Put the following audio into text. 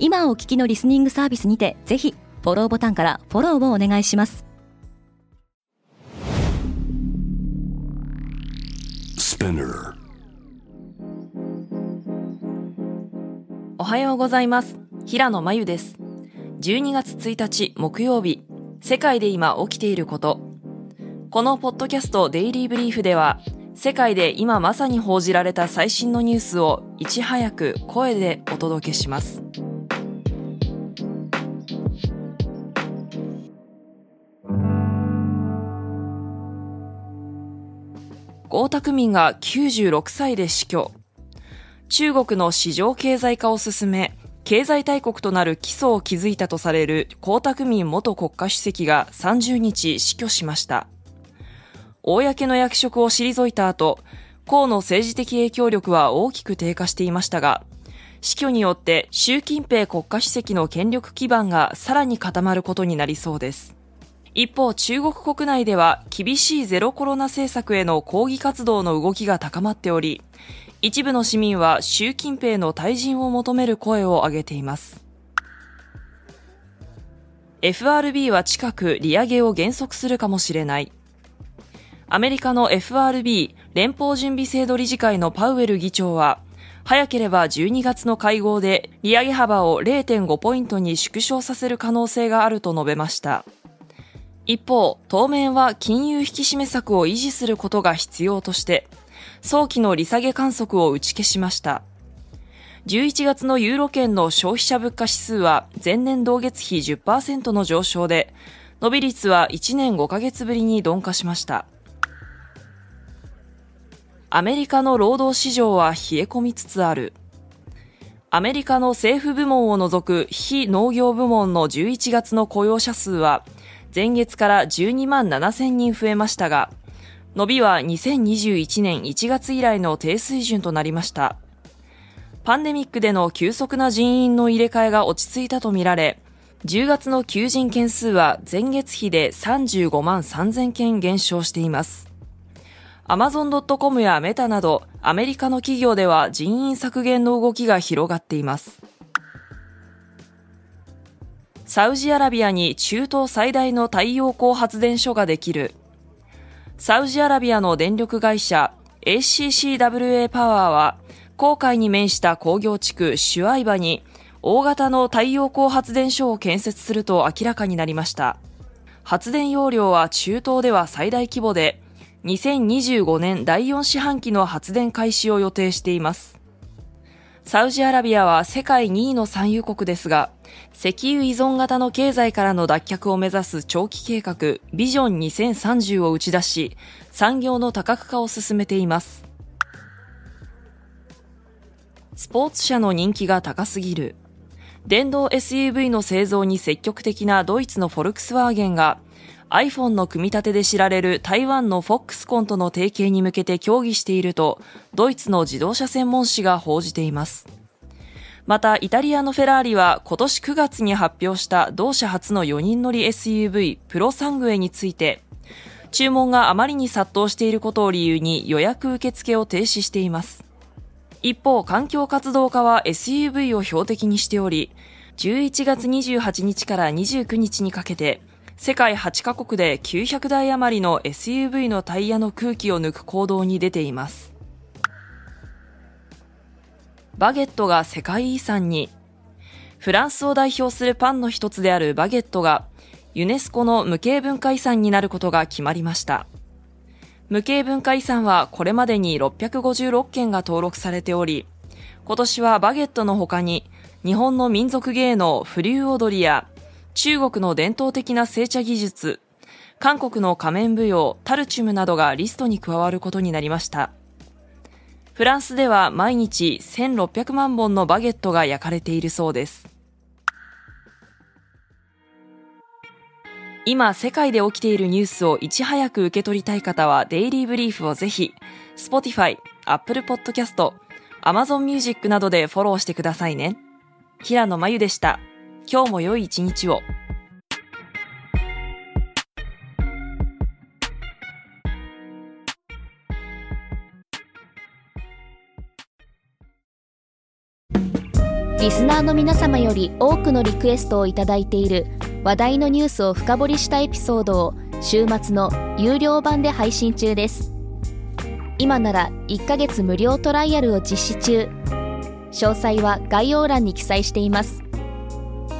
今お聞きのリスニングサービスにてぜひフォローボタンからフォローをお願いします。おはようございます。平野真由です。12月1日木曜日。世界で今起きていること。このポッドキャストデイリーブリーフでは世界で今まさに報じられた最新のニュースをいち早く声でお届けします江沢民が96歳で死去。中国の市場経済化を進め、経済大国となる基礎を築いたとされる江沢民元国家主席が30日死去しました。公の役職を退いた後、江の政治的影響力は大きく低下していましたが、死去によって習近平国家主席の権力基盤がさらに固まることになりそうです。一方、中国国内では厳しいゼロコロナ政策への抗議活動の動きが高まっており、一部の市民は習近平の退陣を求める声を上げています。FRB は近く利上げを減速するかもしれない。アメリカの FRB 連邦準備制度理事会のパウエル議長は、早ければ12月の会合で利上げ幅を0.5ポイントに縮小させる可能性があると述べました。一方、当面は金融引き締め策を維持することが必要として、早期の利下げ観測を打ち消しました。11月のユーロ圏の消費者物価指数は前年同月比10%の上昇で、伸び率は1年5ヶ月ぶりに鈍化しました。アメリカの労働市場は冷え込みつつある。アメリカの政府部門を除く非農業部門の11月の雇用者数は前月から12万7000人増えましたが、伸びは2021年1月以来の低水準となりました。パンデミックでの急速な人員の入れ替えが落ち着いたとみられ、10月の求人件数は前月比で35万3000件減少しています。アマゾン .com やメタなどアメリカの企業では人員削減の動きが広がっています。サウジアラビアに中東最大の太陽光発電所ができる。サウジアラビアの電力会社 ACCWA パワーは、航海に面した工業地区シュアイバに大型の太陽光発電所を建設すると明らかになりました。発電容量は中東では最大規模で、2025年第4四半期の発電開始を予定しています。サウジアラビアは世界2位の産油国ですが、石油依存型の経済からの脱却を目指す長期計画ビジョン2030を打ち出し、産業の多角化を進めています。スポーツ車の人気が高すぎる。電動 SUV の製造に積極的なドイツのフォルクスワーゲンが iPhone の組み立てで知られる台湾のフォックスコンとの提携に向けて協議していると、ドイツの自動車専門誌が報じています。また、イタリアのフェラーリは今年9月に発表した同社初の4人乗り SUV プロサングエについて、注文があまりに殺到していることを理由に予約受付を停止しています。一方、環境活動家は SUV を標的にしており、11月28日から29日にかけて、世界8カ国で900台余りの SUV のタイヤの空気を抜く行動に出ています。バゲットが世界遺産に。フランスを代表するパンの一つであるバゲットが、ユネスコの無形文化遺産になることが決まりました。無形文化遺産はこれまでに656件が登録されており、今年はバゲットの他に、日本の民族芸能、フリュー踊りや中国の伝統的な製茶技術、韓国の仮面舞踊、タルチュムなどがリストに加わることになりました。フランスでは毎日1600万本のバゲットが焼かれているそうです。今世界で起きているニュースをいち早く受け取りたい方はデイリーブリーフをぜひ Spotify、Apple Podcast、Amazon Music などでフォローしてくださいね。平野真由でした。今日も良い一日を。リスナーの皆様より多くのリクエストをいただいている話題のニュースを深掘りしたエピソードを週末の有料版で配信中です。今なら1ヶ月無料トライアルを実施中。詳細は概要欄に記載しています。